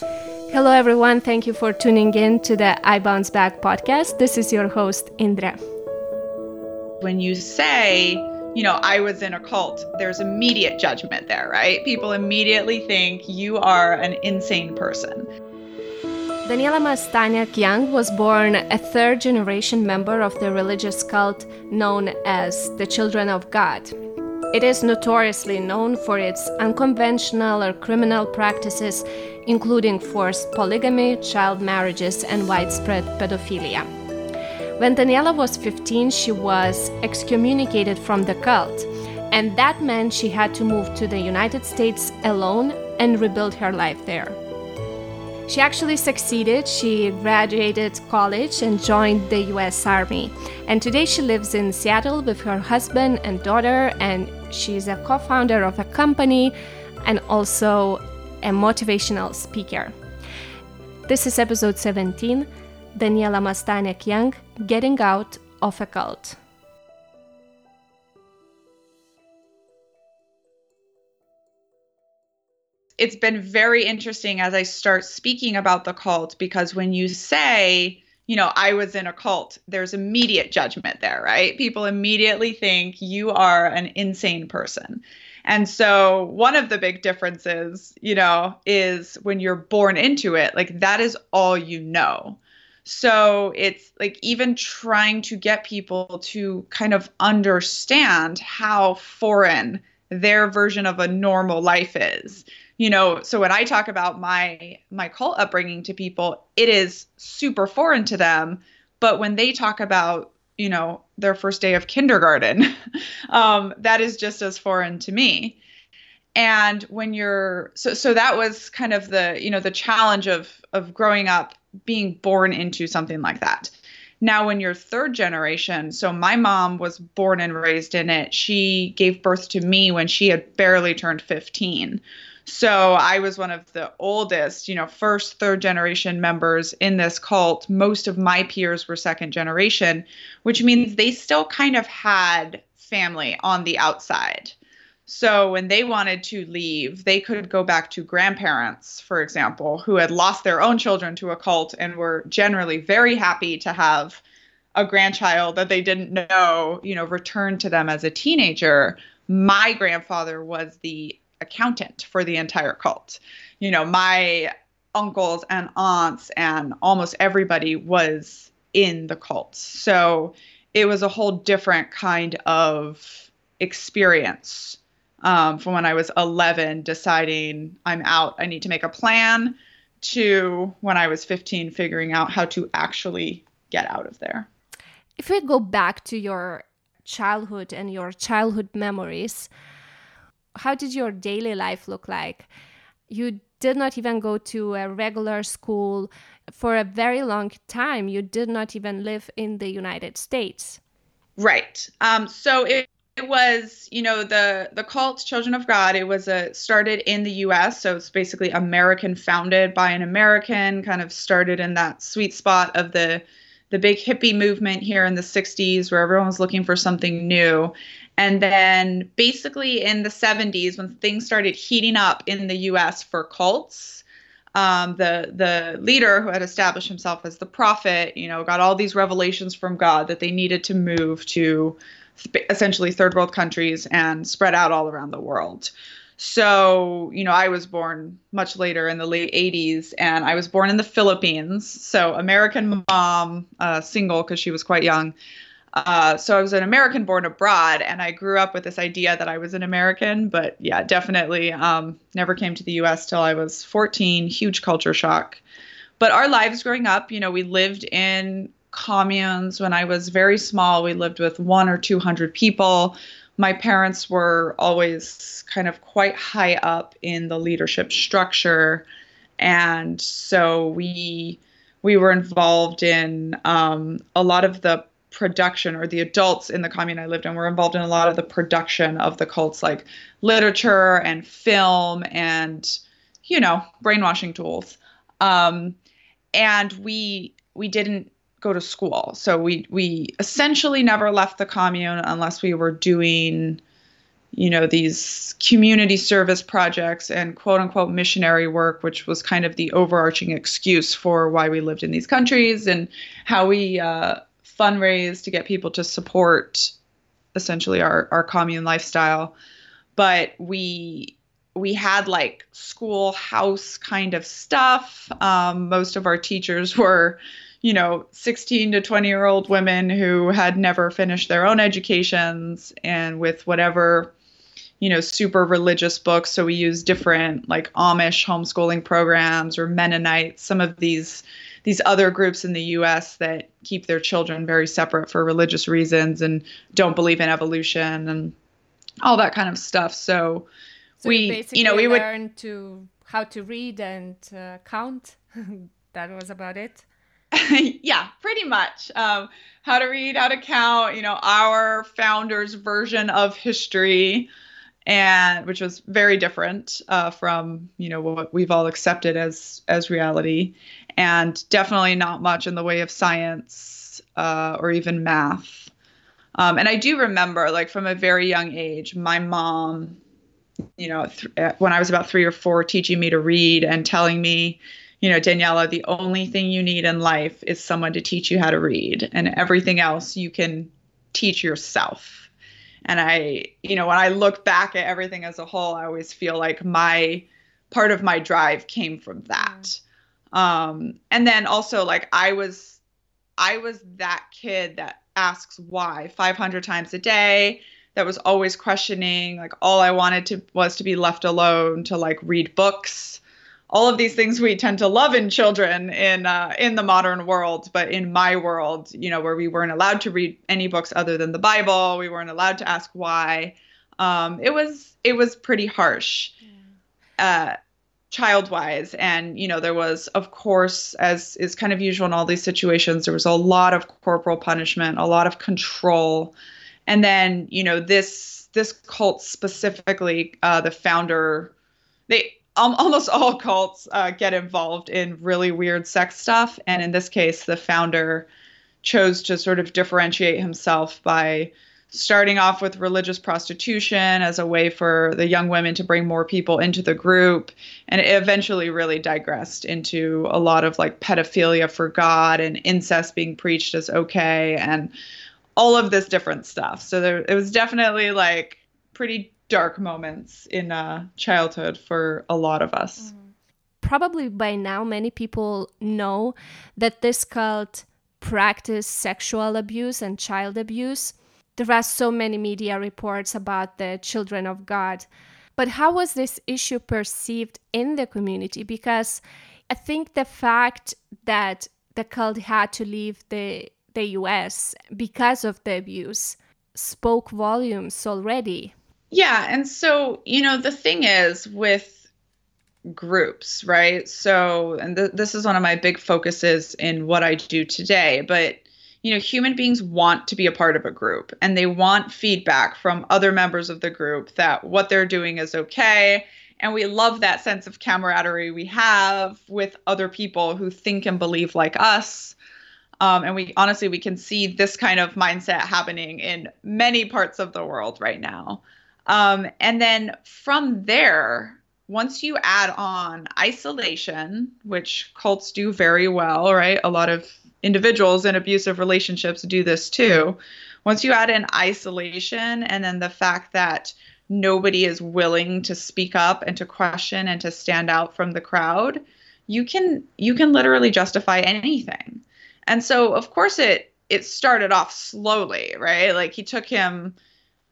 Hello, everyone. Thank you for tuning in to the I Bounce Back podcast. This is your host, Indra. When you say, you know, I was in a cult, there's immediate judgment there, right? People immediately think you are an insane person. Daniela Mestyanek Young was born a third generation member of the religious cult known as the Children of God. It is notoriously known for its unconventional or criminal practices, including forced polygamy, child marriages, and widespread pedophilia. When Daniela was 15, she was excommunicated from the cult, and that meant she had to move to the United States alone and rebuild her life there. She actually succeeded. She graduated college and joined the US Army. And today she lives in Seattle with her husband and daughter, and she's a co founder of a company and also a motivational speaker. This is episode 17 Daniela Mestyanek Young Getting Out of a Cult. It's been very interesting as I start speaking about the cult because when you say, you know, I was in a cult, there's immediate judgment there, right? People immediately think you are an insane person. And so, one of the big differences, you know, is when you're born into it, like that is all you know. So, it's like even trying to get people to kind of understand how foreign their version of a normal life is you know so when i talk about my my cult upbringing to people it is super foreign to them. But when they talk about you know their first day of kindergarten um, that is just as foreign to me. And when you're so so that was kind of the you know the challenge of of growing up being born into something like that. Now when you're third generation so my mom was born and raised in it. She gave birth to me when she had barely turned 15 so I was one of the oldest, you know, first, third generation members in this cult. Most of my peers were second generation, which means they still kind of had family on the outside. So when they wanted to leave, they could go back to grandparents, for example, who had lost their own children to a cult and were generally very happy to have a grandchild that they didn't know, you know, return to them as a teenager. My grandfather was the accountant for the entire cult. You know, my uncles and aunts and almost everybody was in the cult. So it was a whole different kind of experience um, from when I was 11, deciding I'm out, I need to make a plan, to when I was 15, figuring out how to actually get out of there. If we go back to your childhood and your childhood memories, how did your daily life look like? You did not even go to a regular school for a very long time. You did not even live in the United States. Right. Um, so it, it was, you know, the the cult Children of God. It was a started in the U.S., so it's basically American founded by an American. Kind of started in that sweet spot of the the big hippie movement here in the 60s, where everyone was looking for something new. And then basically in the 70s, when things started heating up in the US for cults, um, the the leader who had established himself as the prophet, you know, got all these revelations from God that they needed to move to essentially third world countries and spread out all around the world. So, you know, I was born much later in the late 80s, and I was born in the Philippines. So, American mom, uh, single because she was quite young. Uh, so I was an American born abroad, and I grew up with this idea that I was an American. But yeah, definitely um, never came to the U.S. till I was 14. Huge culture shock. But our lives growing up, you know, we lived in communes. When I was very small, we lived with one or two hundred people. My parents were always kind of quite high up in the leadership structure, and so we we were involved in um, a lot of the production or the adults in the commune I lived in were involved in a lot of the production of the cults like literature and film and you know brainwashing tools. Um, and we we didn't go to school. So we we essentially never left the commune unless we were doing you know, these community service projects and quote unquote missionary work, which was kind of the overarching excuse for why we lived in these countries and how we uh, fundraise to get people to support essentially our, our commune lifestyle. But we we had like schoolhouse kind of stuff. Um, most of our teachers were you know 16 to 20 year old women who had never finished their own educations and with whatever you know super religious books so we used different like amish homeschooling programs or mennonites some of these these other groups in the US that keep their children very separate for religious reasons and don't believe in evolution and all that kind of stuff. So, so we you know we would learn to how to read and uh, count. That was about it. Yeah, pretty much. Um, how to read, how to count, you know, our founder's version of history, and which was very different uh, from you know what we've all accepted as as reality, and definitely not much in the way of science uh, or even math. Um, and I do remember, like from a very young age, my mom, you know, th- when I was about three or four, teaching me to read and telling me you know, Daniela, the only thing you need in life is someone to teach you how to read, and everything else you can teach yourself. And I, you know, when I look back at everything as a whole, I always feel like my part of my drive came from that. Um, and then also like I was, I was that kid that asks why 500 times a day. That was always questioning like all i wanted to was to be left alone to like read books. All of these things we tend to love in children in uh, in the modern world but in my world you know where we weren't allowed to read any books other than the bible we weren't allowed to ask why. Um, it was it was pretty harsh. Uh, child wise and you know there was of course as is kind of usual in all these situations there was a lot of corporal punishment a lot of control and then you know this this cult specifically uh, the founder they um, almost all cults uh, get involved in really weird sex stuff. And in this case, the founder chose to sort of differentiate himself by starting off with religious prostitution as a way for the young women to bring more people into the group. And it eventually really digressed into a lot of like pedophilia for God and incest being preached as okay and all of this different stuff. So there, it was definitely like pretty dark moments in uh, childhood for a lot of us. Mm-hmm. Probably by now, many people know that this cult practiced sexual abuse and child abuse. There are so many media reports about the children of God. But how was this issue perceived in the community? Because I think the fact that the cult had to leave the, the US because of the abuse spoke volumes already. Yeah. And so, you know, the thing is with groups, right? So, and th- this is one of my big focuses in what I do today, but you know, human beings want to be a part of a group and they want feedback from other members of the group that what they're doing is okay. And we love that sense of camaraderie we have with other people who think and believe like us. Um, and we honestly, we can see this kind of mindset happening in many parts of the world right now. Um, and then from there, once you add on isolation, which cults do very well, right? A lot of individuals in abusive relationships do this too. Once you add in isolation and then the fact that nobody is willing to speak up and to question and to stand out from the crowd, you can you can literally justify anything. And so of course it it started off slowly, right? Like he took him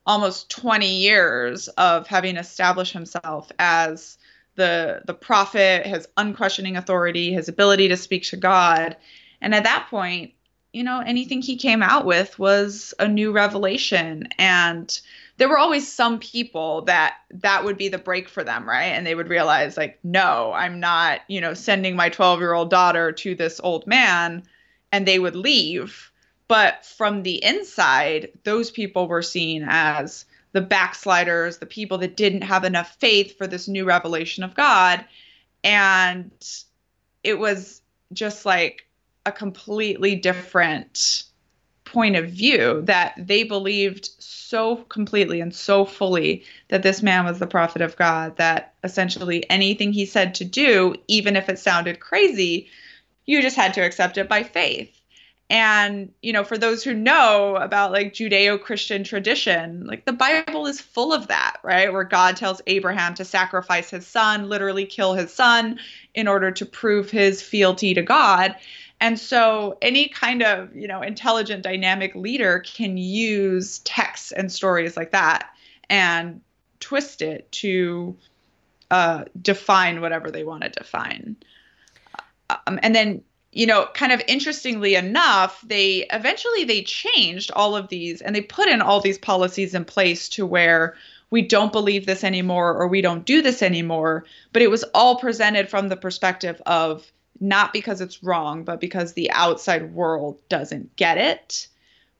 almost 20 years of having established himself as the the prophet, his unquestioning authority, his ability to speak to God. And at that point, you know, anything he came out with was a new revelation and there were always some people that that would be the break for them, right? And they would realize like, no, I'm not, you know, sending my 12-year-old daughter to this old man and they would leave but from the inside, those people were seen as the backsliders, the people that didn't have enough faith for this new revelation of God. And it was just like a completely different point of view that they believed so completely and so fully that this man was the prophet of God that essentially anything he said to do, even if it sounded crazy, you just had to accept it by faith. And, you know, for those who know about like Judeo Christian tradition, like the Bible is full of that, right? Where God tells Abraham to sacrifice his son, literally kill his son in order to prove his fealty to God. And so any kind of, you know, intelligent dynamic leader can use texts and stories like that and twist it to uh, define whatever they want to define. Um, and then you know kind of interestingly enough they eventually they changed all of these and they put in all these policies in place to where we don't believe this anymore or we don't do this anymore but it was all presented from the perspective of not because it's wrong but because the outside world doesn't get it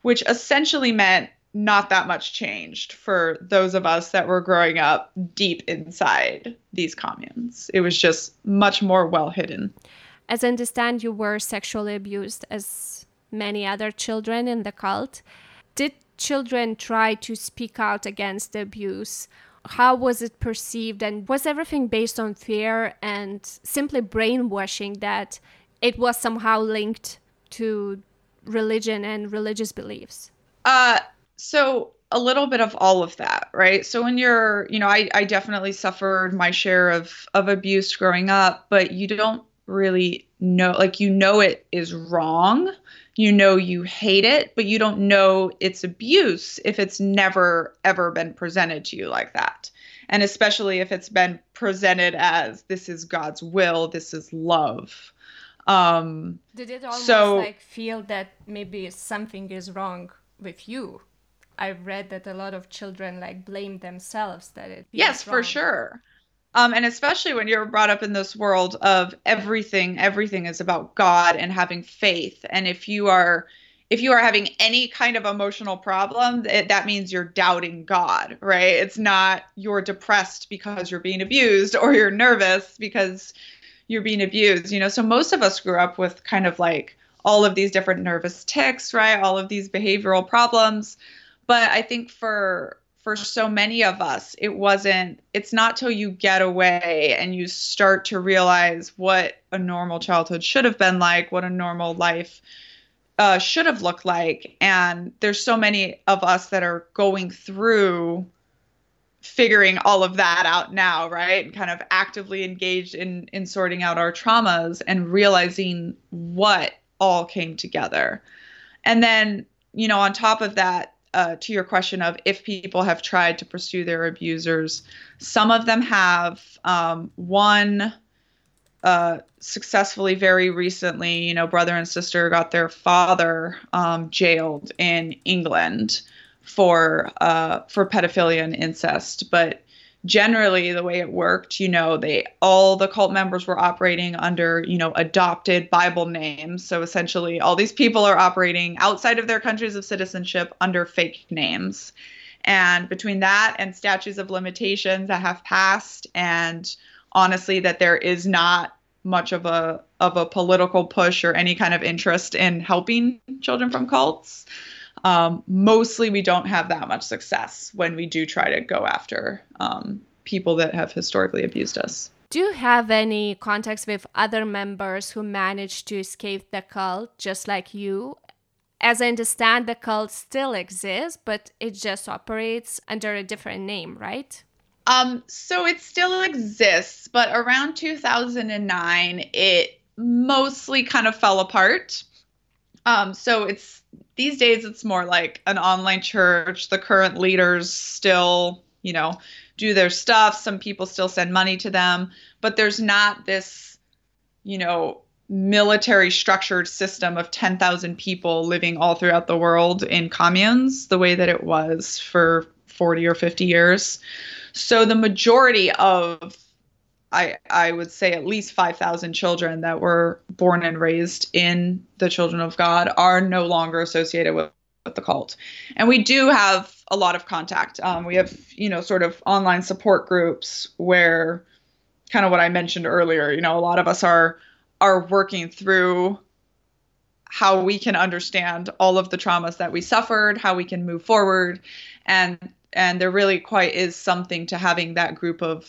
which essentially meant not that much changed for those of us that were growing up deep inside these communes it was just much more well hidden as I understand, you were sexually abused as many other children in the cult. Did children try to speak out against the abuse? How was it perceived? And was everything based on fear and simply brainwashing that it was somehow linked to religion and religious beliefs? Uh, so a little bit of all of that, right? So when you're, you know, I, I definitely suffered my share of of abuse growing up, but you don't really know like you know it is wrong you know you hate it but you don't know it's abuse if it's never ever been presented to you like that. And especially if it's been presented as this is god's will this is love. Um did it almost so, like feel that maybe something is wrong with you? I've read that a lot of children like blame themselves that it yes for sure um, and especially when you're brought up in this world of everything, everything is about God and having faith. And if you are if you are having any kind of emotional problem, it, that means you're doubting God, right? It's not you're depressed because you're being abused or you're nervous because you're being abused. You know, so most of us grew up with kind of like all of these different nervous tics, right? All of these behavioral problems. But I think for for so many of us, it wasn't, it's not till you get away and you start to realize what a normal childhood should have been like, what a normal life uh, should have looked like. And there's so many of us that are going through figuring all of that out now, right? And kind of actively engaged in in sorting out our traumas and realizing what all came together. And then, you know, on top of that, uh, to your question of if people have tried to pursue their abusers, some of them have. Um, one uh, successfully very recently, you know, brother and sister got their father um, jailed in England for uh, for pedophilia and incest, but generally the way it worked you know they all the cult members were operating under you know adopted bible names. So essentially all these people are operating outside of their countries of citizenship under fake names. And between that and statutes of limitations that have passed and honestly that there is not much of a of a political push or any kind of interest in helping children from cults um, mostly we don't have that much success when we do try to go after um, people that have historically abused us. Do you have any contacts with other members who managed to escape the cult just like you? As I understand, the cult still exists, but it just operates under a different name, right? Um, so it still exists, but around 2009, it mostly kind of fell apart. Um, so it's these days it's more like an online church. The current leaders still, you know, do their stuff. Some people still send money to them, but there's not this, you know, military structured system of 10,000 people living all throughout the world in communes the way that it was for 40 or 50 years. So the majority of I, I would say at least 5,000 children that were born and raised in the Children of God are no longer associated with, with the cult. And we do have a lot of contact. Um, we have, you know, sort of online support groups where kind of what I mentioned earlier, you know, a lot of us are are working through how we can understand all of the traumas that we suffered, how we can move forward, and and there really quite is something to having that group of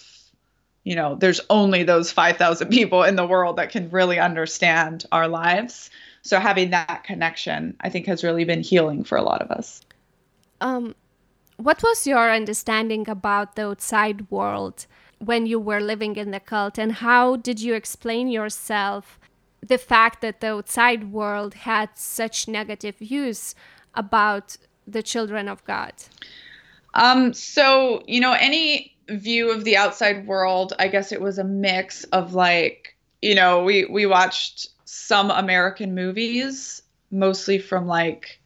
you know there's only those 5000 people in the world that can really understand our lives. So having that connection i think has really been healing for a lot of us. Um, what was your understanding about the outside world when you were living in the cult? And how did you explain yourself the fact that the outside world had such negative views about the children of god? Um, so you know any view of the outside world i guess it was a mix of like you know we we watched some american movies mostly from like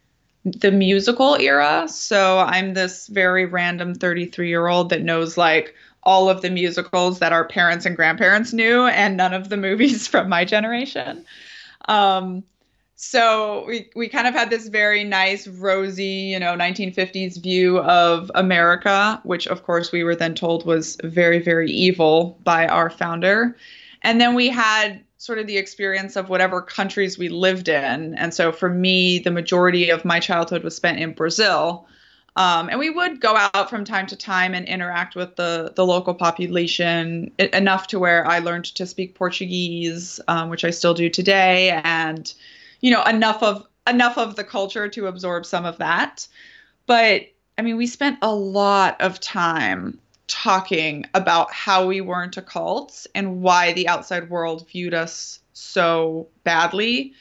the musical era so i'm this very random 33 year old that knows like all of the musicals that our parents and grandparents knew and none of the movies from my generation. Um, so we, we kind of had this very nice, rosy, you know, 1950s view of America, which of course we were then told was very, very evil by our founder. And then we had sort of the experience of whatever countries we lived in. And so for me, the majority of my childhood was spent in Brazil. Um, and we would go out from time to time and interact with the, the local population enough to where I learned to speak Portuguese, um, which I still do today, and you know enough of enough of the culture to absorb some of that. But I mean, we spent a lot of time talking about how we weren't a cult and why the outside world viewed us so badly,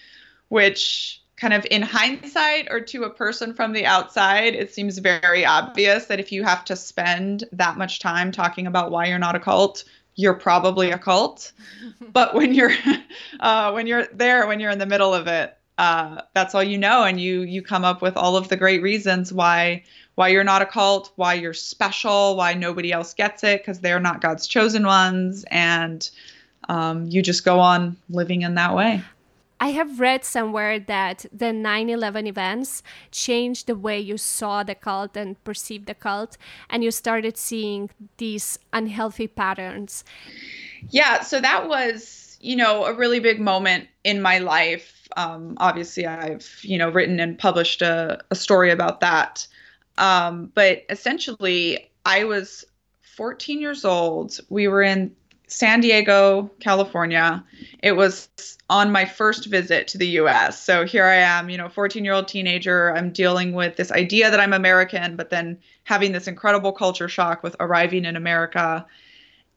which kind of in hindsight or to a person from the outside, it seems very obvious that if you have to spend that much time talking about why you're not a cult, you're probably a cult. but when you're uh, when you're there, when you're in the middle of it, uh, that's all you know, and you you come up with all of the great reasons why why you're not a cult, why you're special, why nobody else gets it because they're not God's chosen ones, and um, you just go on living in that way. I have read somewhere that the 9 11 events changed the way you saw the cult and perceived the cult, and you started seeing these unhealthy patterns. Yeah, so that was, you know, a really big moment in my life. Um, obviously, I've, you know, written and published a, a story about that. Um, but essentially, I was 14 years old. We were in San Diego, California. It was on my first visit to the US. So here I am, you know, 14 year old teenager. I'm dealing with this idea that I'm American, but then having this incredible culture shock with arriving in America.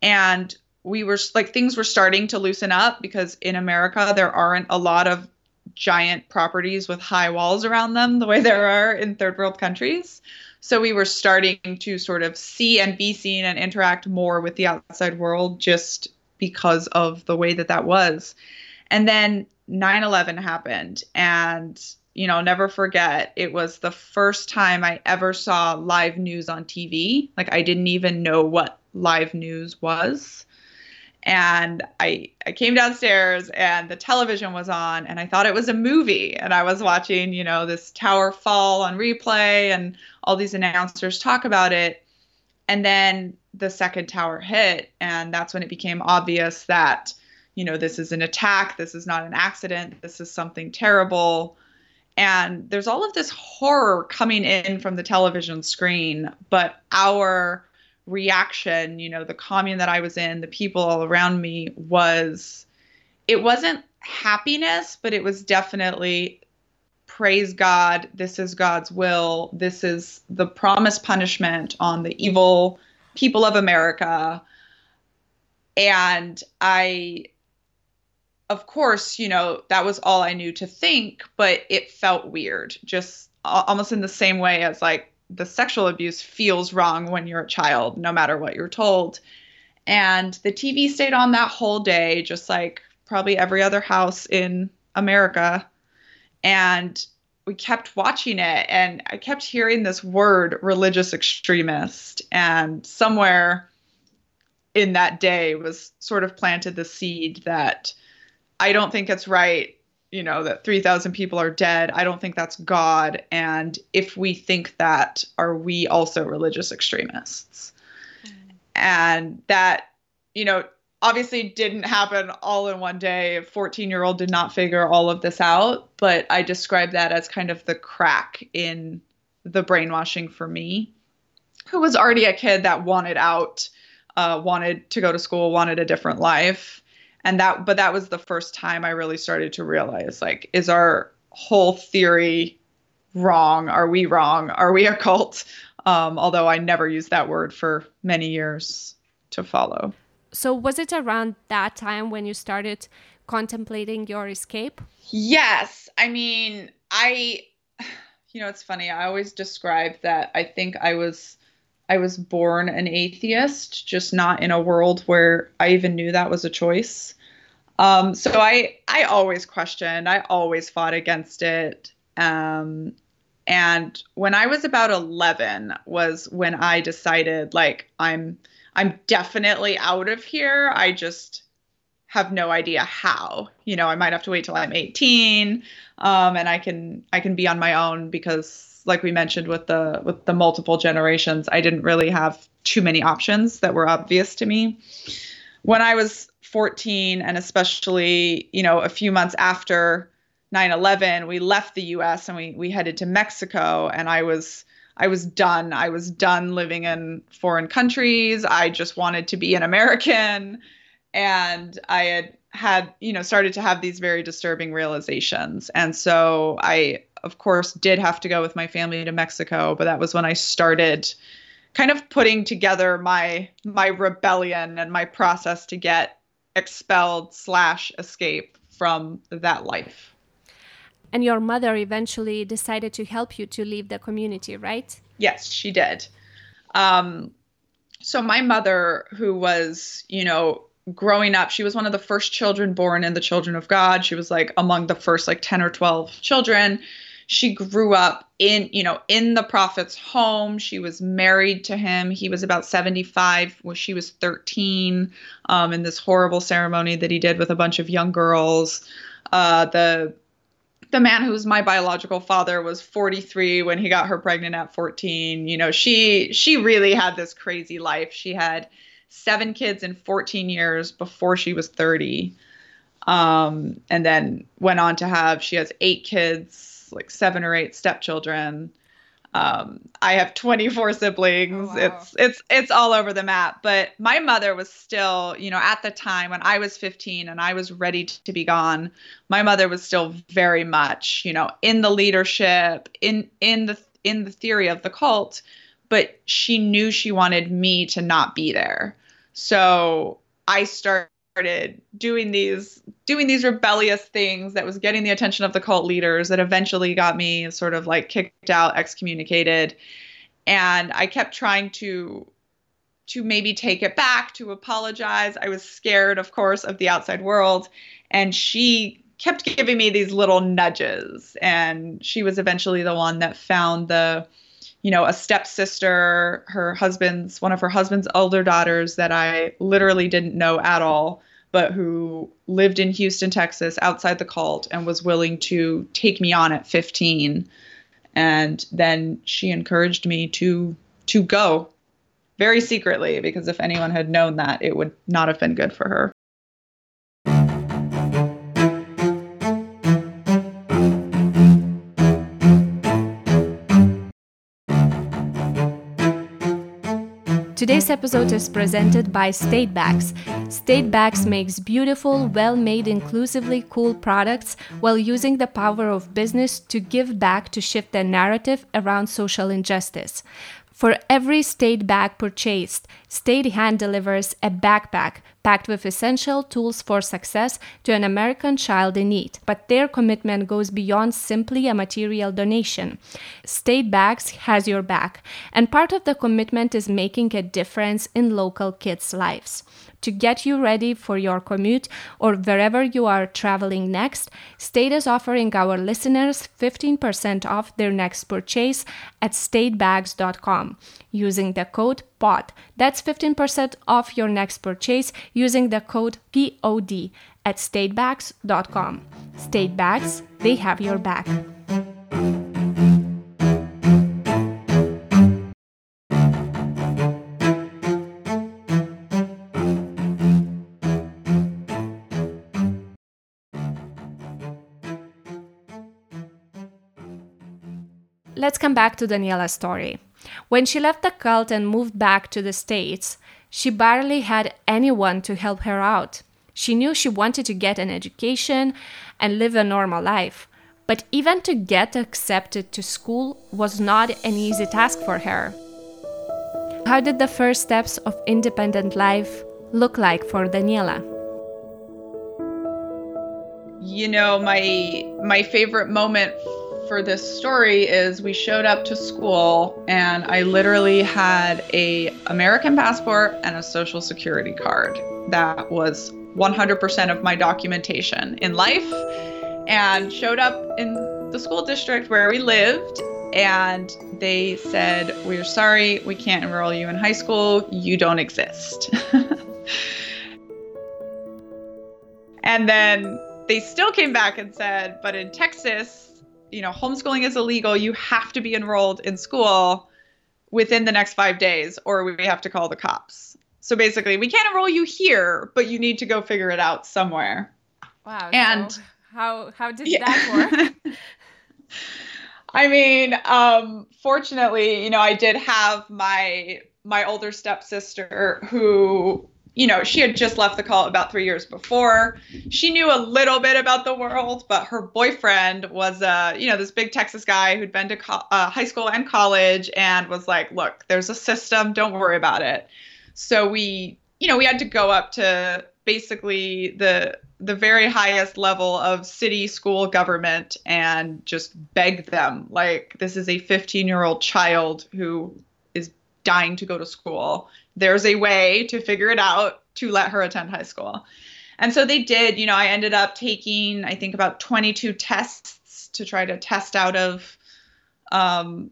And we were like, things were starting to loosen up because in America, there aren't a lot of giant properties with high walls around them the way there are in third world countries. So we were starting to sort of see and be seen and interact more with the outside world just because of the way that that was. And then 9 11 happened. And, you know, never forget, it was the first time I ever saw live news on TV. Like, I didn't even know what live news was and I I came downstairs and the television was on and I thought it was a movie and I was watching, you know, this tower fall on replay and all these announcers talk about it. And then the second tower hit and that's when it became obvious that, you know, this is an attack, this is not an accident, this is something terrible. And there's all of this horror coming in from the television screen, but our reaction, you know, the commune that I was in, the people all around me was it wasn't happiness, but it was definitely praise God, this is God's will, this is the promised punishment on the evil people of America. And I of course, you know, that was all I knew to think, but it felt weird, just almost in the same way as like the sexual abuse feels wrong when you're a child, no matter what you're told. And the TV stayed on that whole day, just like probably every other house in America. And we kept watching it, and I kept hearing this word, religious extremist. And somewhere in that day was sort of planted the seed that I don't think it's right you know that 3000 people are dead i don't think that's god and if we think that are we also religious extremists mm. and that you know obviously didn't happen all in one day. a 14 year old did not figure all of this out, but I describe that as kind of the crack in the brainwashing for me, who was already a kid that wanted out, uh, wanted to go to school, wanted a different life. And that, but that was the first time I really started to realize like, is our whole theory wrong? Are we wrong? Are we a cult? Um, although I never used that word for many years to follow. So, was it around that time when you started contemplating your escape? Yes. I mean, I, you know, it's funny. I always describe that I think I was. I was born an atheist, just not in a world where I even knew that was a choice. Um, so I I always questioned. I always fought against it. Um, and when I was about 11 was when I decided like I'm I'm definitely out of here. I just have no idea how. You know, I might have to wait till I'm 18, um, and I can I can be on my own because, like we mentioned with the with the multiple generations, I didn't really have too many options that were obvious to me. When I was 14, and especially you know a few months after 9/11, we left the U.S. and we we headed to Mexico, and I was I was done. I was done living in foreign countries. I just wanted to be an American. And I had had, you know, started to have these very disturbing realizations. And so I, of course, did have to go with my family to Mexico, but that was when I started kind of putting together my my rebellion and my process to get expelled slash escape from that life. And your mother eventually decided to help you to leave the community, right? Yes, she did. Um, so my mother, who was, you know, growing up, she was one of the first children born in the children of God. She was like among the first like 10 or 12 children. She grew up in, you know, in the prophet's home. She was married to him. He was about 75 when she was 13 um, in this horrible ceremony that he did with a bunch of young girls. Uh, the the man who's my biological father was 43 when he got her pregnant at 14 you know she she really had this crazy life she had seven kids in 14 years before she was 30 um, and then went on to have she has eight kids like seven or eight stepchildren um, I have 24 siblings. Oh, wow. It's it's it's all over the map. But my mother was still, you know, at the time when I was 15 and I was ready to be gone, my mother was still very much, you know, in the leadership, in in the in the theory of the cult, but she knew she wanted me to not be there. So I started started doing these doing these rebellious things that was getting the attention of the cult leaders that eventually got me sort of like kicked out excommunicated. And i kept trying to to maybe take it back to apologize. I was scared of course of the outside world. And she kept giving me these little nudges. And she was eventually the one that found the you know, a stepsister, her husband's, one of her husband's older daughters that I literally didn't know at all, but who lived in Houston, Texas, outside the cult, and was willing to take me on at 15. And then she encouraged me to to go very secretly because if anyone had known that, it would not have been good for her. Today's episode is presented by State Bags. State Bags makes beautiful, well made, inclusively cool products while using the power of business to give back to shift the narrative around social injustice. For every state bag purchased, State Hand delivers a backpack packed with essential tools for success to an American child in need. But their commitment goes beyond simply a material donation. State Bags has your back, and part of the commitment is making a difference in local kids' lives to get you ready for your commute or wherever you are traveling next, State is offering our listeners 15% off their next purchase at statebags.com using the code POD. That's 15% off your next purchase using the code POD at statebags.com. Statebags, they have your back. Let's come back to Daniela's story. When she left the cult and moved back to the States, she barely had anyone to help her out. She knew she wanted to get an education and live a normal life. But even to get accepted to school was not an easy task for her. How did the first steps of independent life look like for Daniela? You know, my my favorite moment for this story is we showed up to school and I literally had a American passport and a social security card. That was 100% of my documentation in life and showed up in the school district where we lived and they said, We're sorry, we can't enroll you in high school. You don't exist. and then they still came back and said, But in Texas, you know, homeschooling is illegal. You have to be enrolled in school within the next five days, or we have to call the cops. So basically, we can't enroll you here, but you need to go figure it out somewhere. Wow. And so how how did yeah. that work? I mean, um, fortunately, you know, I did have my my older stepsister who, you know, she had just left the cult about three years before. She knew a little bit about the world, but her boyfriend was, uh, you know, this big Texas guy who'd been to co- uh, high school and college and was like, "Look, there's a system. Don't worry about it." So we, you know, we had to go up to basically the the very highest level of city school government and just beg them like this is a 15 year old child who is dying to go to school there's a way to figure it out to let her attend high school and so they did you know i ended up taking i think about 22 tests to try to test out of um,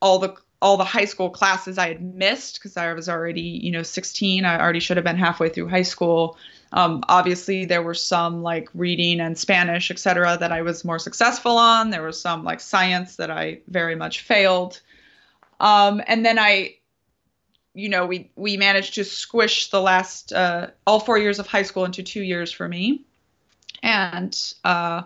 all the all the high school classes I had missed because I was already, you know, 16. I already should have been halfway through high school. Um, obviously, there were some like reading and Spanish, et cetera, that I was more successful on. There was some like science that I very much failed. Um, and then I, you know, we we managed to squish the last uh, all four years of high school into two years for me, and uh,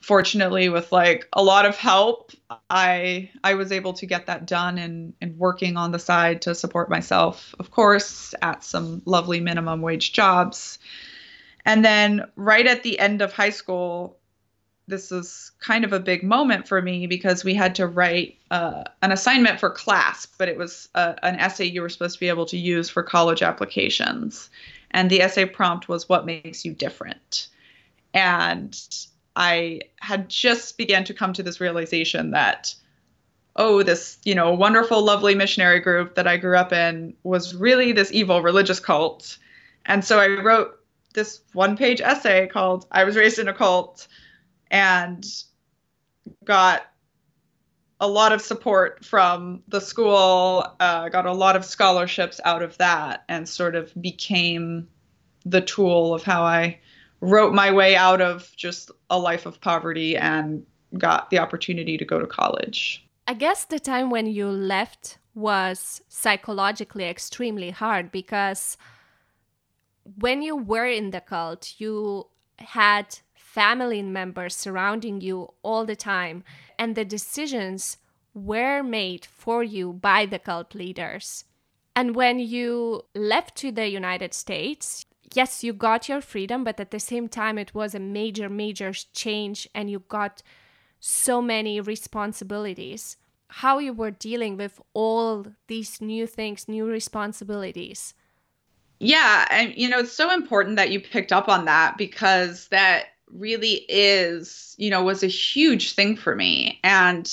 fortunately with like a lot of help i i was able to get that done and and working on the side to support myself of course at some lovely minimum wage jobs. And then right at the end of high school this was kind of a big moment for me because we had to write uh, an assignment for class but it was uh, an essay you were supposed to be able to use for college applications. And the essay prompt was what makes you different? And I had just began to come to this realization that, oh, this, you know, wonderful, lovely missionary group that I grew up in was really this evil religious cult. And so I wrote this one page essay called I Was Raised in a Cult and got a lot of support from the school, uh, got a lot of scholarships out of that, and sort of became the tool of how I wrote my way out of just a life of poverty and got the opportunity to go to college. I guess the time when you left was psychologically extremely hard because when you were in the cult, you had family members surrounding you all the time, and the decisions were made for you by the cult leaders. And when you left to the United States, yes, you got your freedom, but at the same time, it was a major, major change, and you got so many responsibilities. How you were dealing with all these new things, new responsibilities. Yeah, and you know, it's so important that you picked up on that because that really is, you know, was a huge thing for me. And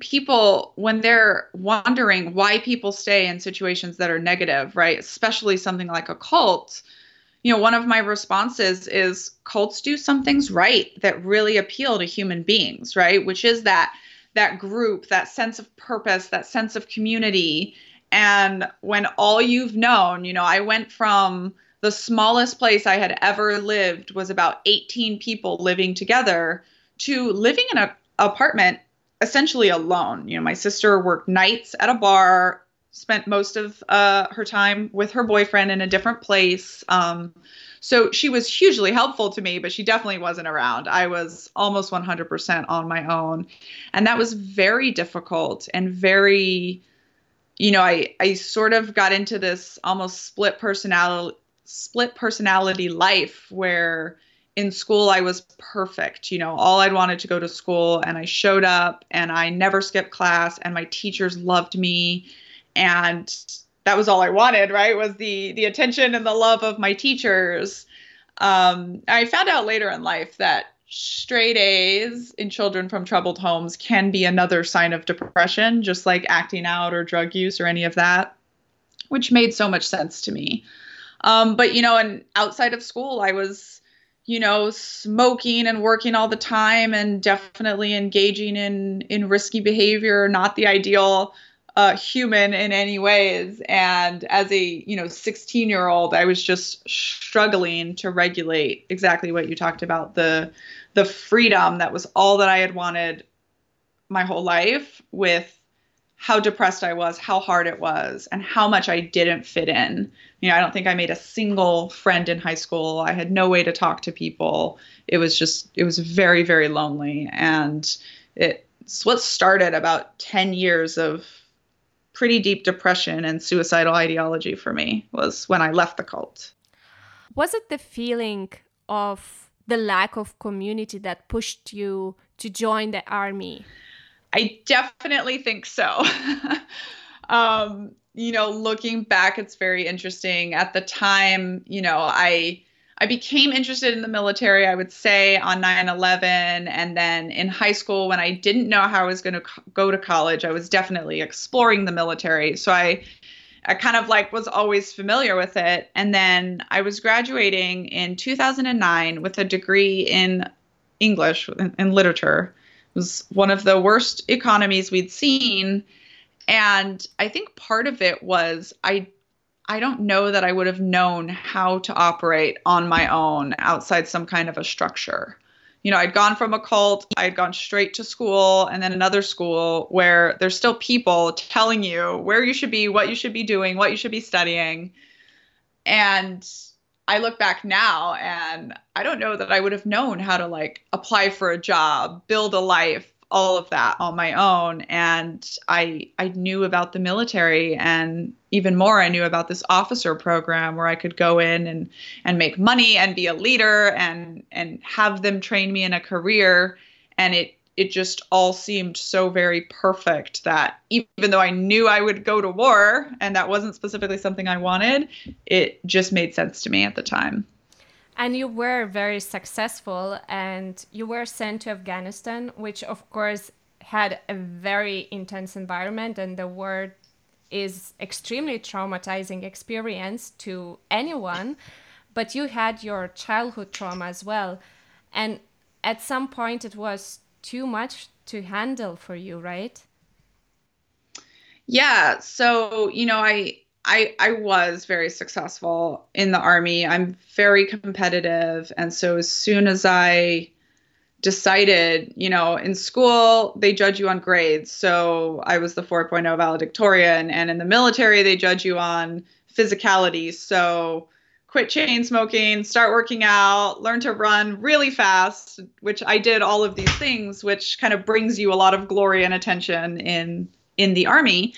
people when they're wondering why people stay in situations that are negative, right? Especially something like a cult, you know, one of my responses is cults do some things right that really appeal to human beings, right? Which is that that group, that sense of purpose, that sense of community. And when all you've known, you know, I went from the smallest place I had ever lived was about 18 people living together to living in an apartment essentially alone. You know, my sister worked nights at a bar spent most of uh, her time with her boyfriend in a different place. Um, so she was hugely helpful to me, but she definitely wasn't around. I was almost 100% on my own. And that was very difficult and very, you know, I, I sort of got into this almost split personality split personality life where in school I was perfect. You know, all I'd wanted to go to school and I showed up and I never skipped class and my teachers loved me and that was all I wanted, right? Was the the attention and the love of my teachers. Um, I found out later in life that straight A's in children from troubled homes can be another sign of depression, just like acting out or drug use or any of that, which made so much sense to me. Um, but you know, and outside of school, I was, you know, smoking and working all the time, and definitely engaging in in risky behavior. Not the ideal uh, human in any ways. And as a you know 16 year old, I was just struggling to regulate exactly what you talked about the the freedom that was all that I had wanted my whole life with how depressed I was, how hard it was, and how much I didn't fit in. You know, I don't think I made a single friend in high school. I had no way to talk to people. It was just, it was very, very lonely. And it's what started about 10 years of pretty deep depression and suicidal ideology for me was when I left the cult. Was it the feeling of the lack of community that pushed you to join the army? I definitely think so. um, you know, looking back, it's very interesting. At the time, you know, I I became interested in the military, I would say, on 9 11. And then in high school, when I didn't know how I was going to co- go to college, I was definitely exploring the military. So I, I kind of like was always familiar with it. And then I was graduating in 2009 with a degree in English and literature was one of the worst economies we'd seen. And I think part of it was I I don't know that I would have known how to operate on my own outside some kind of a structure. You know, I'd gone from a cult, I'd gone straight to school and then another school where there's still people telling you where you should be, what you should be doing, what you should be studying. And I look back now and I don't know that I would have known how to like apply for a job, build a life, all of that on my own. And I I knew about the military and even more I knew about this officer program where I could go in and and make money and be a leader and and have them train me in a career. And it it just all seemed so very perfect that even though I knew I would go to war and that wasn't specifically something I wanted, it just made sense to me at the time. And you were very successful and you were sent to Afghanistan, which of course had a very intense environment and the war is extremely traumatizing experience to anyone, but you had your childhood trauma as well. And at some point it was too much to handle for you, right? Yeah. So, you know, I I I was very successful in the army. I'm very competitive, and so as soon as I decided, you know, in school they judge you on grades. So I was the 4.0 valedictorian, and in the military they judge you on physicality. So quit chain smoking, start working out, learn to run really fast, which I did all of these things, which kind of brings you a lot of glory and attention in in the army.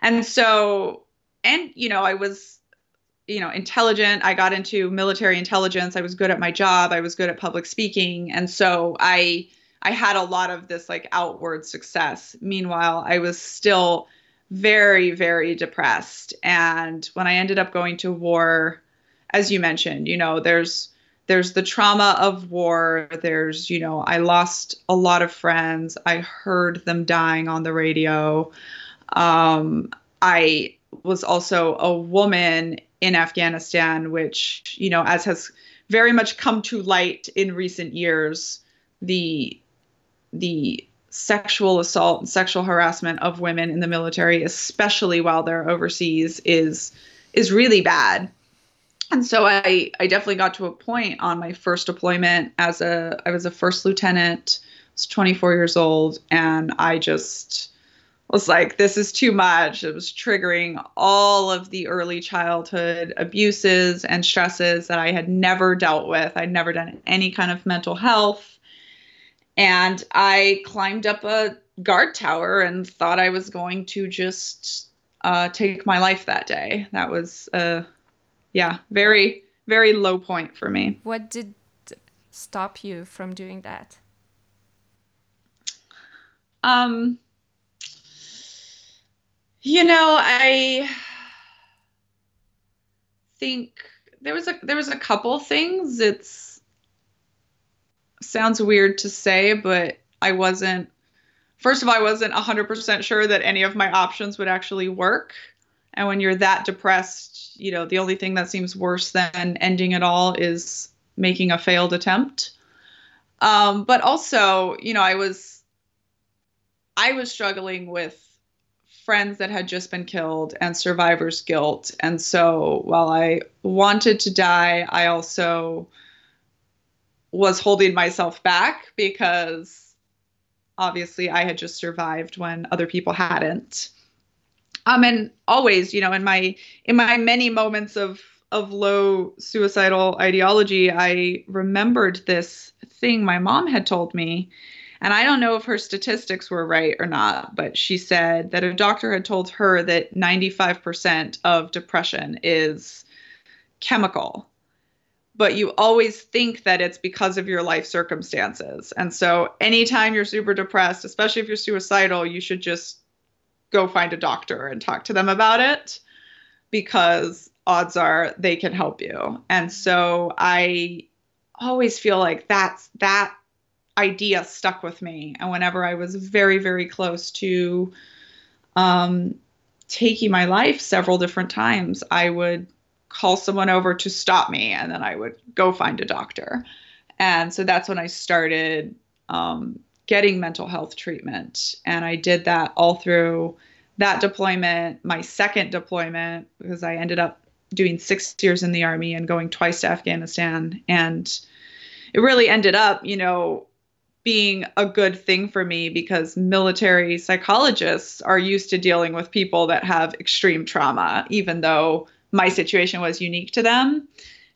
And so and you know, I was you know, intelligent. I got into military intelligence. I was good at my job. I was good at public speaking. And so I I had a lot of this like outward success. Meanwhile, I was still very very depressed. And when I ended up going to war, as you mentioned, you know, there's there's the trauma of war. There's, you know, I lost a lot of friends. I heard them dying on the radio. Um, I was also a woman in Afghanistan, which, you know, as has very much come to light in recent years, the the sexual assault and sexual harassment of women in the military, especially while they're overseas, is is really bad and so I, I definitely got to a point on my first deployment as a I was a first lieutenant, I was 24 years old, and I just was like, this is too much. It was triggering all of the early childhood abuses and stresses that I had never dealt with. I'd never done any kind of mental health. And I climbed up a guard tower and thought I was going to just uh, take my life that day. That was, uh, yeah, very, very low point for me. What did stop you from doing that? Um, you know, I think there was a there was a couple things. It's sounds weird to say, but I wasn't first of all, I wasn't 100% sure that any of my options would actually work. And when you're that depressed, you know, the only thing that seems worse than ending it all is making a failed attempt. Um, but also, you know, I was I was struggling with friends that had just been killed and survivor's guilt. And so while I wanted to die, I also was holding myself back because obviously I had just survived when other people hadn't. Um, and always, you know, in my in my many moments of of low suicidal ideology, I remembered this thing my mom had told me and I don't know if her statistics were right or not, but she said that a doctor had told her that 95% of depression is chemical. But you always think that it's because of your life circumstances. And so anytime you're super depressed, especially if you're suicidal, you should just go find a doctor and talk to them about it because odds are they can help you. And so I always feel like that's that idea stuck with me. And whenever I was very, very close to um, taking my life several different times, I would call someone over to stop me and then I would go find a doctor. And so that's when I started um, getting mental health treatment. And I did that all through that deployment, my second deployment, because I ended up doing six years in the army and going twice to Afghanistan. And it really ended up, you know, being a good thing for me because military psychologists are used to dealing with people that have extreme trauma, even though my situation was unique to them.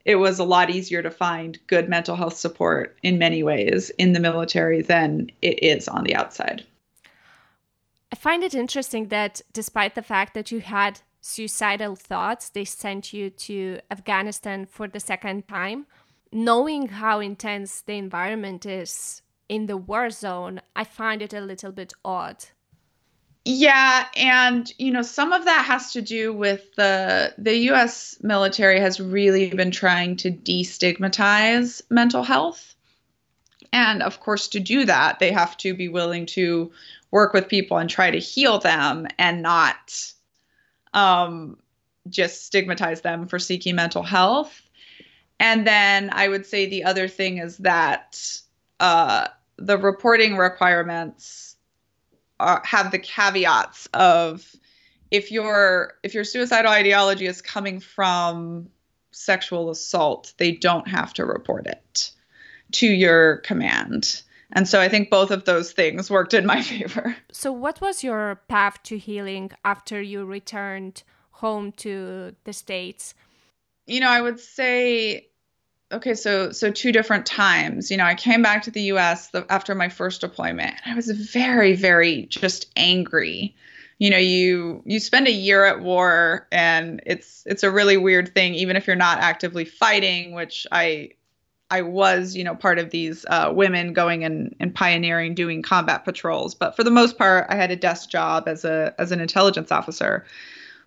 It was a lot easier to find good mental health support in many ways in the military than it is on the outside. I find it interesting that despite the fact that you had suicidal thoughts, they sent you to Afghanistan for the second time. Knowing how intense the environment is in the war zone, I find it a little bit odd. Yeah, and you know, some of that has to do with the the US military has really been trying to destigmatize mental health. And of course, to do that, they have to be willing to work with people and try to heal them and not um, just stigmatize them for seeking mental health. And then I would say the other thing is that uh, the reporting requirements are, have the caveats of if your if your suicidal ideology is coming from sexual assault, they don't have to report it to your command. And so I think both of those things worked in my favor. So what was your path to healing after you returned home to the states? You know, I would say okay, so so two different times. You know, I came back to the U.S. The, after my first deployment, and I was very, very just angry. You know, you you spend a year at war, and it's it's a really weird thing, even if you're not actively fighting, which I I was, you know, part of these uh, women going and, and pioneering, doing combat patrols. But for the most part, I had a desk job as a as an intelligence officer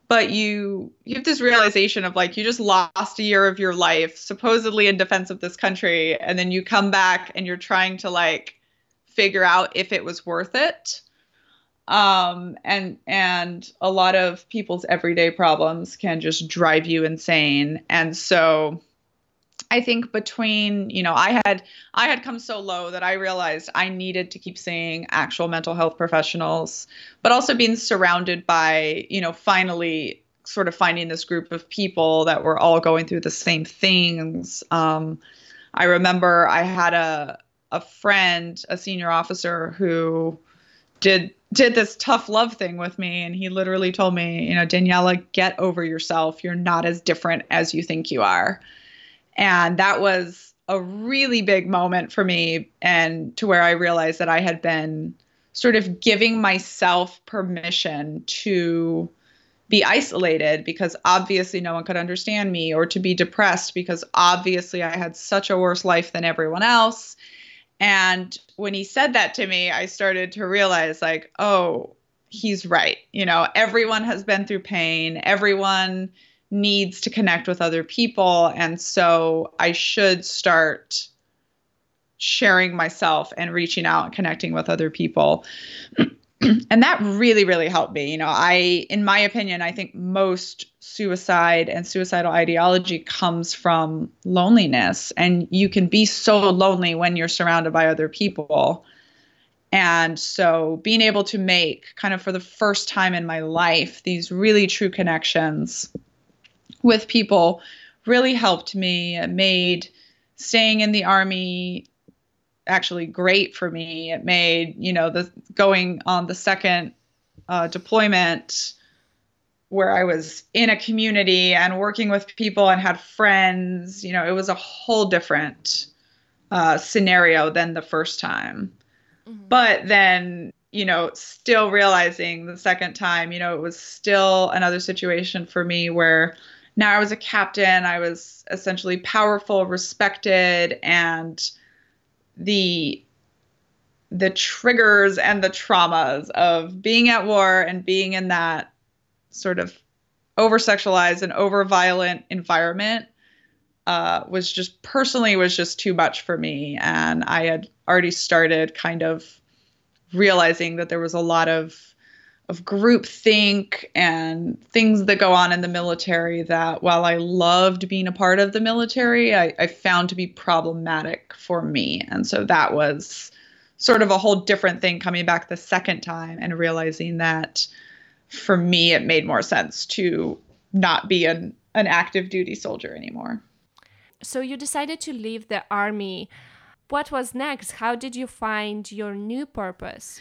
but you you have this realization of like you just lost a year of your life supposedly in defense of this country and then you come back and you're trying to like figure out if it was worth it. Um and and a lot of people's everyday problems can just drive you insane. And so I think between, you know, I had I had come so low that I realized I needed to keep seeing actual mental health professionals, but also being surrounded by, you know, finally sort of finding this group of people that were all going through the same things. Um, I remember I had a a friend, a senior officer who did did this tough love thing with me and he literally told me, you know, Daniela, get over yourself. You're not as different as you think you are. And that was a really big moment for me and to where I realized that I had been sort of giving myself permission to be isolated because obviously no one could understand me or to be depressed because obviously I had such a worse life than everyone else. And when he said that to me, I started to realize, like, oh, he's right. You know, everyone has been through pain, everyone needs to connect with other people. And so I should start sharing myself and reaching out and connecting with other people. and that really really helped me you know i in my opinion i think most suicide and suicidal ideology comes from loneliness and you can be so lonely when you're surrounded by other people and so being able to make kind of for the first time in my life these really true connections with people really helped me it made staying in the army actually great for me. It made, you know, the going on the second uh, deployment where I was in a community and working with people and had friends, you know, it was a whole different uh, scenario than the first time. Mm-hmm. But then, you know, still realizing the second time, you know, it was still another situation for me where now I was a captain, I was essentially powerful, respected, and the the triggers and the traumas of being at war and being in that sort of over sexualized and over violent environment uh, was just personally was just too much for me. And i had already started kind of realizing that there was a lot of of group think and things that go on in the military that while I loved being a part of the military, I, I, found to be problematic for me. And so that was sort of a whole different thing coming back the second time and realizing that for me it made more sense to not be an, an active duty soldier anymore. So you decided to leave the army what was next? How did you find your new purpose?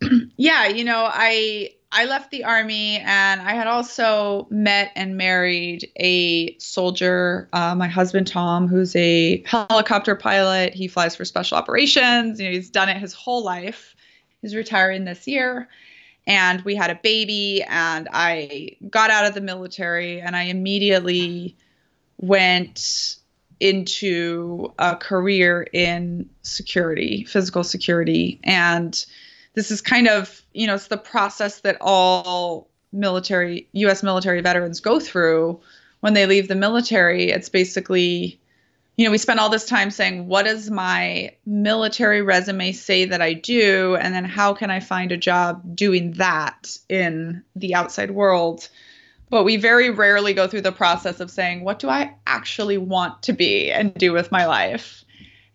Yeah you know i i left the army and i had also met and married a soldier uh, my husband tom who's a helicopter pilot. He flies for special operations. You know he's done it his whole life. He's retiring this year. And we had a baby and i got out of the military and i immediately went into a career in security, physical security. And this is kind of, you know, it's the process that all military, US military veterans go through when they leave the military. It's basically, you know, we spend all this time saying, what does my military resume say that I do? And then how can I find a job doing that in the outside world? But we very rarely go through the process of saying, what do I actually want to be and do with my life?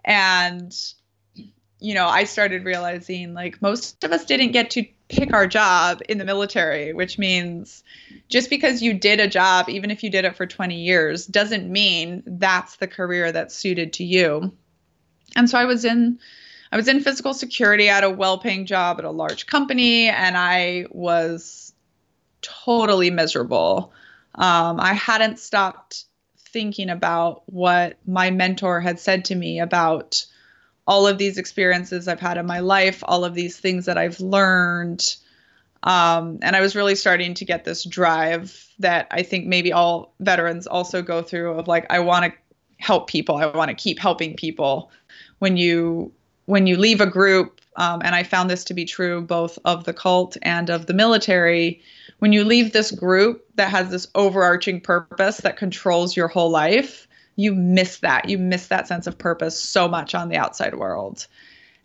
And, you know, I started realizing like most of us didn't get to pick our job in the military, which means just because you did a job, even if you did it for 20 years, doesn't mean that's the career that's suited to you. And so I was in. I was in physical security at a well paying job at a large company, and I was totally miserable. Um, I hadn't stopped thinking about what my mentor had said to me about all of these experiences I've had in my life, all of these things that I've learned. Um, and I was really starting to get this drive that I think maybe all veterans also go through of like, I want to help people. I want to keep helping people. When you when you leave a group, um, and I found this to be true both of the cult and of the military, when you leave this group that has this overarching purpose that controls your whole life, you miss that. You miss that sense of purpose so much on the outside world.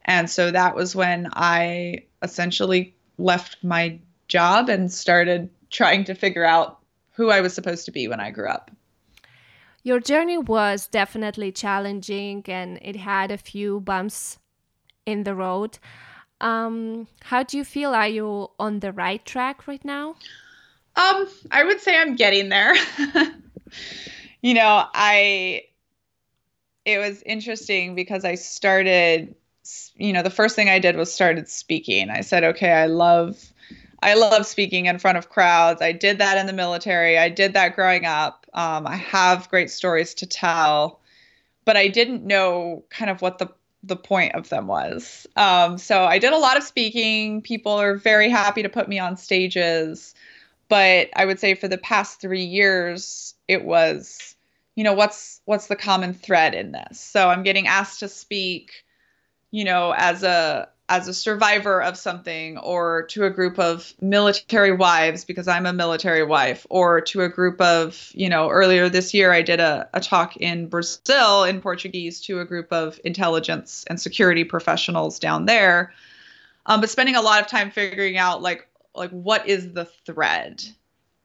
And so that was when I essentially left my job and started trying to figure out who I was supposed to be when I grew up. Your journey was definitely challenging and it had a few bumps in the road. Um, how do you feel? Are you on the right track right now? Um, I would say I'm getting there. you know, I it was interesting because I started you know, the first thing I did was started speaking. I said, okay, I love I love speaking in front of crowds. I did that in the military. I did that growing up. Um, I have great stories to tell, but I didn't know kind of what the the point of them was. Um, so I did a lot of speaking. People are very happy to put me on stages, but I would say for the past three years, it was, you know, what's what's the common thread in this? So I'm getting asked to speak, you know, as a as a survivor of something or to a group of military wives because I'm a military wife or to a group of, you know, earlier this year I did a, a talk in Brazil in Portuguese to a group of intelligence and security professionals down there. Um, but spending a lot of time figuring out like like what is the thread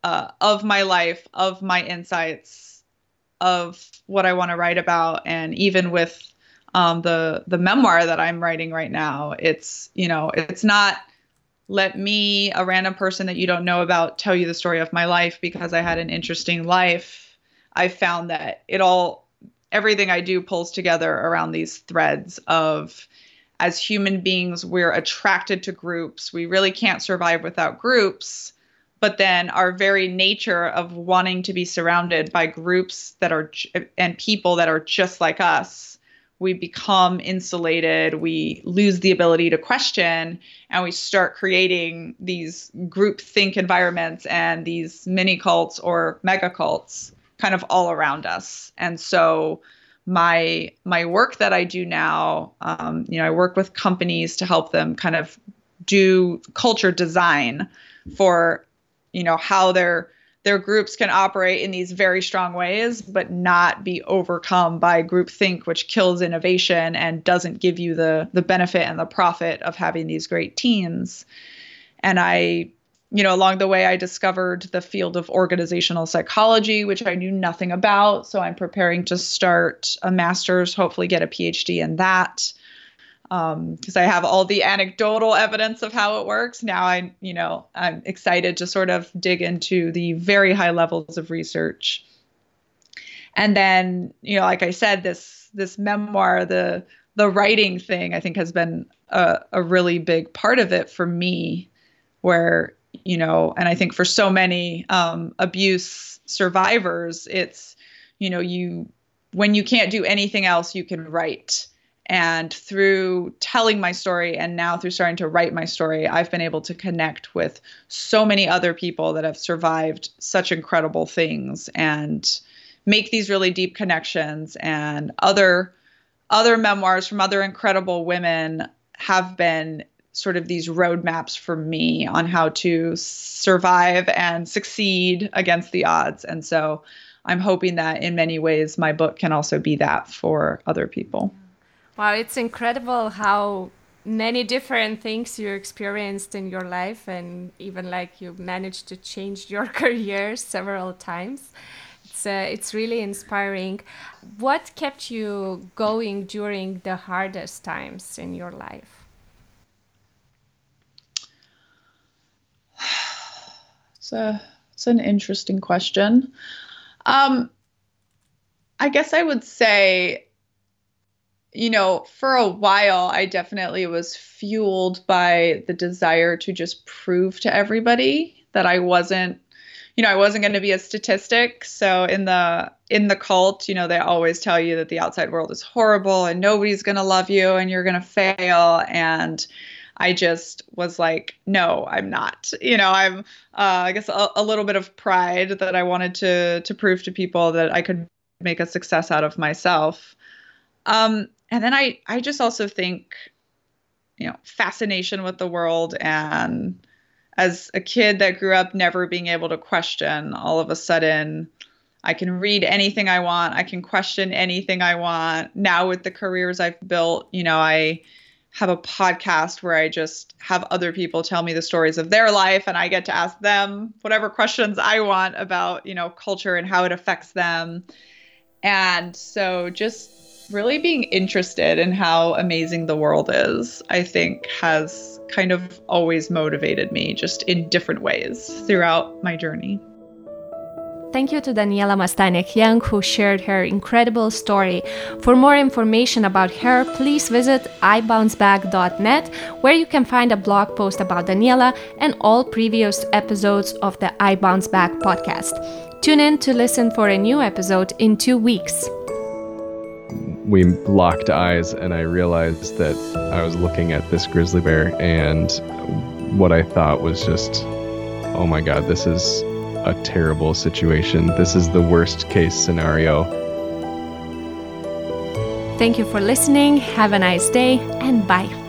uh, of my life, of my insights, of what I want to write about, and even with um, the the memoir that I'm writing right now. It's you know it's not let me a random person that you don't know about tell you the story of my life because I had an interesting life. I found that it all everything I do pulls together around these threads of as human beings we're attracted to groups. We really can't survive without groups. But then our very nature of wanting to be surrounded by groups that are and people that are just like us we become insulated, we lose the ability to question, and we start creating these group think environments and these mini cults or mega cults kind of all around us. And so my my work that I do now, um, you know, I work with companies to help them kind of do culture design for, you know, how they're their groups can operate in these very strong ways, but not be overcome by groupthink, which kills innovation and doesn't give you the the benefit and the profit of having these great teams. And I, you know, along the way, I discovered the field of organizational psychology, which I knew nothing about. So I'm preparing to start a master's, hopefully get a PhD in that because um, I have all the anecdotal evidence of how it works. Now I, you know, I'm excited to sort of dig into the very high levels of research. And then, you know, like I said, this this memoir, the the writing thing, I think has been a, a really big part of it for me, where you know, and I think for so many um, abuse survivors, it's you know, you when you can't do anything else, you can write and through telling my story and now through starting to write my story, I've been able to connect with so many other people that have survived such incredible things and make these really deep connections and other other memoirs from other incredible women have been sort of these roadmaps for me on how to survive and succeed against the odds. And so I'm hoping that in many ways my book can also be that for other people. Wow, it's incredible how many different things you experienced in your life and even like you managed to change your career several times. It's, uh, it's really inspiring. What kept you going during the hardest times in your life? It's a it's an interesting question. Um, I guess I would say you know, for a while, I definitely was fueled by the desire to just prove to everybody that I wasn't, you know, I wasn't going to be a statistic. So in the in the cult, you know, they always tell you that the outside world is horrible and nobody's going to love you and you're going to fail. And I just was like, no, I'm not. You know, I'm, uh, I guess, a, a little bit of pride that I wanted to to prove to people that I could make a success out of myself. Um, and then I I just also think you know fascination with the world and as a kid that grew up never being able to question all of a sudden I can read anything I want. I can question anything I want. Now with the careers I've built, you know, I have a podcast where I just have other people tell me the stories of their life and I get to ask them whatever questions I want about, you know, culture and how it affects them. And so just really being interested in how amazing the world is, I think, has kind of always motivated me just in different ways throughout my journey. Thank you to Daniela Mestyanek Young, who shared her incredible story. For more information about her, please visit ibounceback.net, where you can find a blog post about Daniela and all previous episodes of the I Bounce Back podcast. Tune in to listen for a new episode in two weeks. We locked eyes, and I realized that I was looking at this grizzly bear, and what I thought was just, oh my God, this is a terrible situation. This is the worst case scenario. Thank you for listening. Have a nice day and bye.